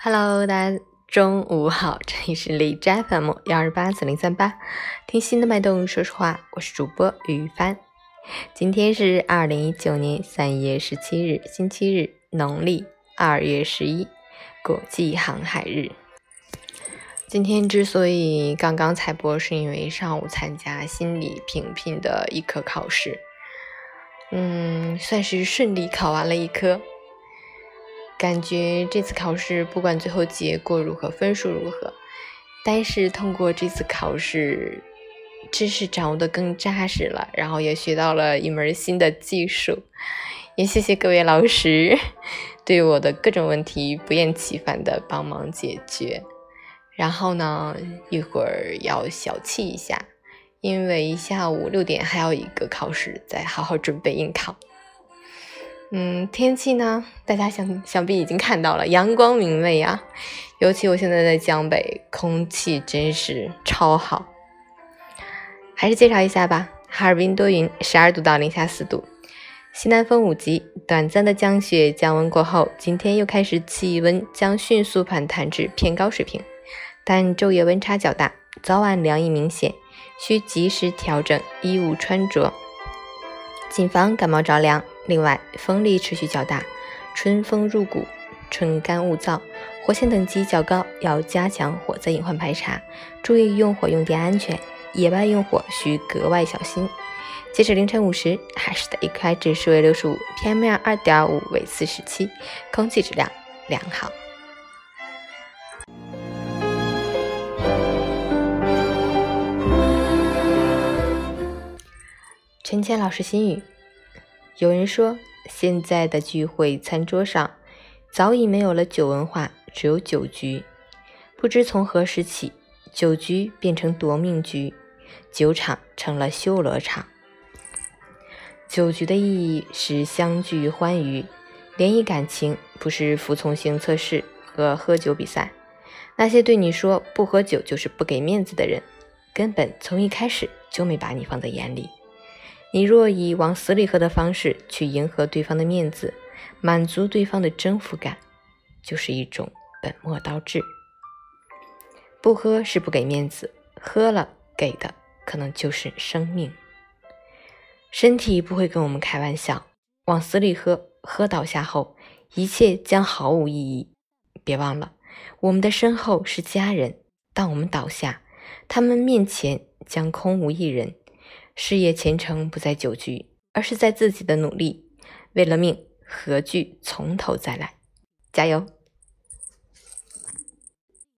Hello，大家中午好，这里是李斋 FM 幺二八四零三八，听心的脉动说实话，我是主播于帆。今天是二零一九年三月十七日，星期日，农历二月十一，国际航海日。今天之所以刚刚才播，是因为上午参加心理评聘的一科考试，嗯，算是顺利考完了一科。感觉这次考试不管最后结果如何，分数如何，但是通过这次考试，知识掌握的更扎实了，然后也学到了一门新的技术。也谢谢各位老师对我的各种问题不厌其烦的帮忙解决。然后呢，一会儿要小憩一下，因为下午六点还有一个考试，再好好准备应考。嗯，天气呢？大家想想必已经看到了，阳光明媚啊！尤其我现在在江北，空气真是超好。还是介绍一下吧，哈尔滨多云，十二度到零下四度，西南风五级。短暂的降雪降温过后，今天又开始气温将迅速反弹至偏高水平，但昼夜温差较大，早晚凉意明显，需及时调整衣物穿着，谨防感冒着凉。另外，风力持续较大，春风入骨，春干物燥，火险等级较高，要加强火灾隐患排查，注意用火用电安全。野外用火需格外小心。截止凌晨五时，海市的 AQI 指数为六十五，PM 二点五为四十七，空气质量良好。陈谦老师心语。有人说，现在的聚会餐桌上早已没有了酒文化，只有酒局。不知从何时起，酒局变成夺命局，酒场成了修罗场。酒局的意义是相聚欢愉，联谊感情，不是服从性测试和喝酒比赛。那些对你说不喝酒就是不给面子的人，根本从一开始就没把你放在眼里。你若以往死里喝的方式去迎合对方的面子，满足对方的征服感，就是一种本末倒置。不喝是不给面子，喝了给的可能就是生命。身体不会跟我们开玩笑，往死里喝，喝倒下后，一切将毫无意义。别忘了，我们的身后是家人，当我们倒下，他们面前将空无一人。事业前程不在酒局，而是在自己的努力。为了命，何惧从头再来？加油！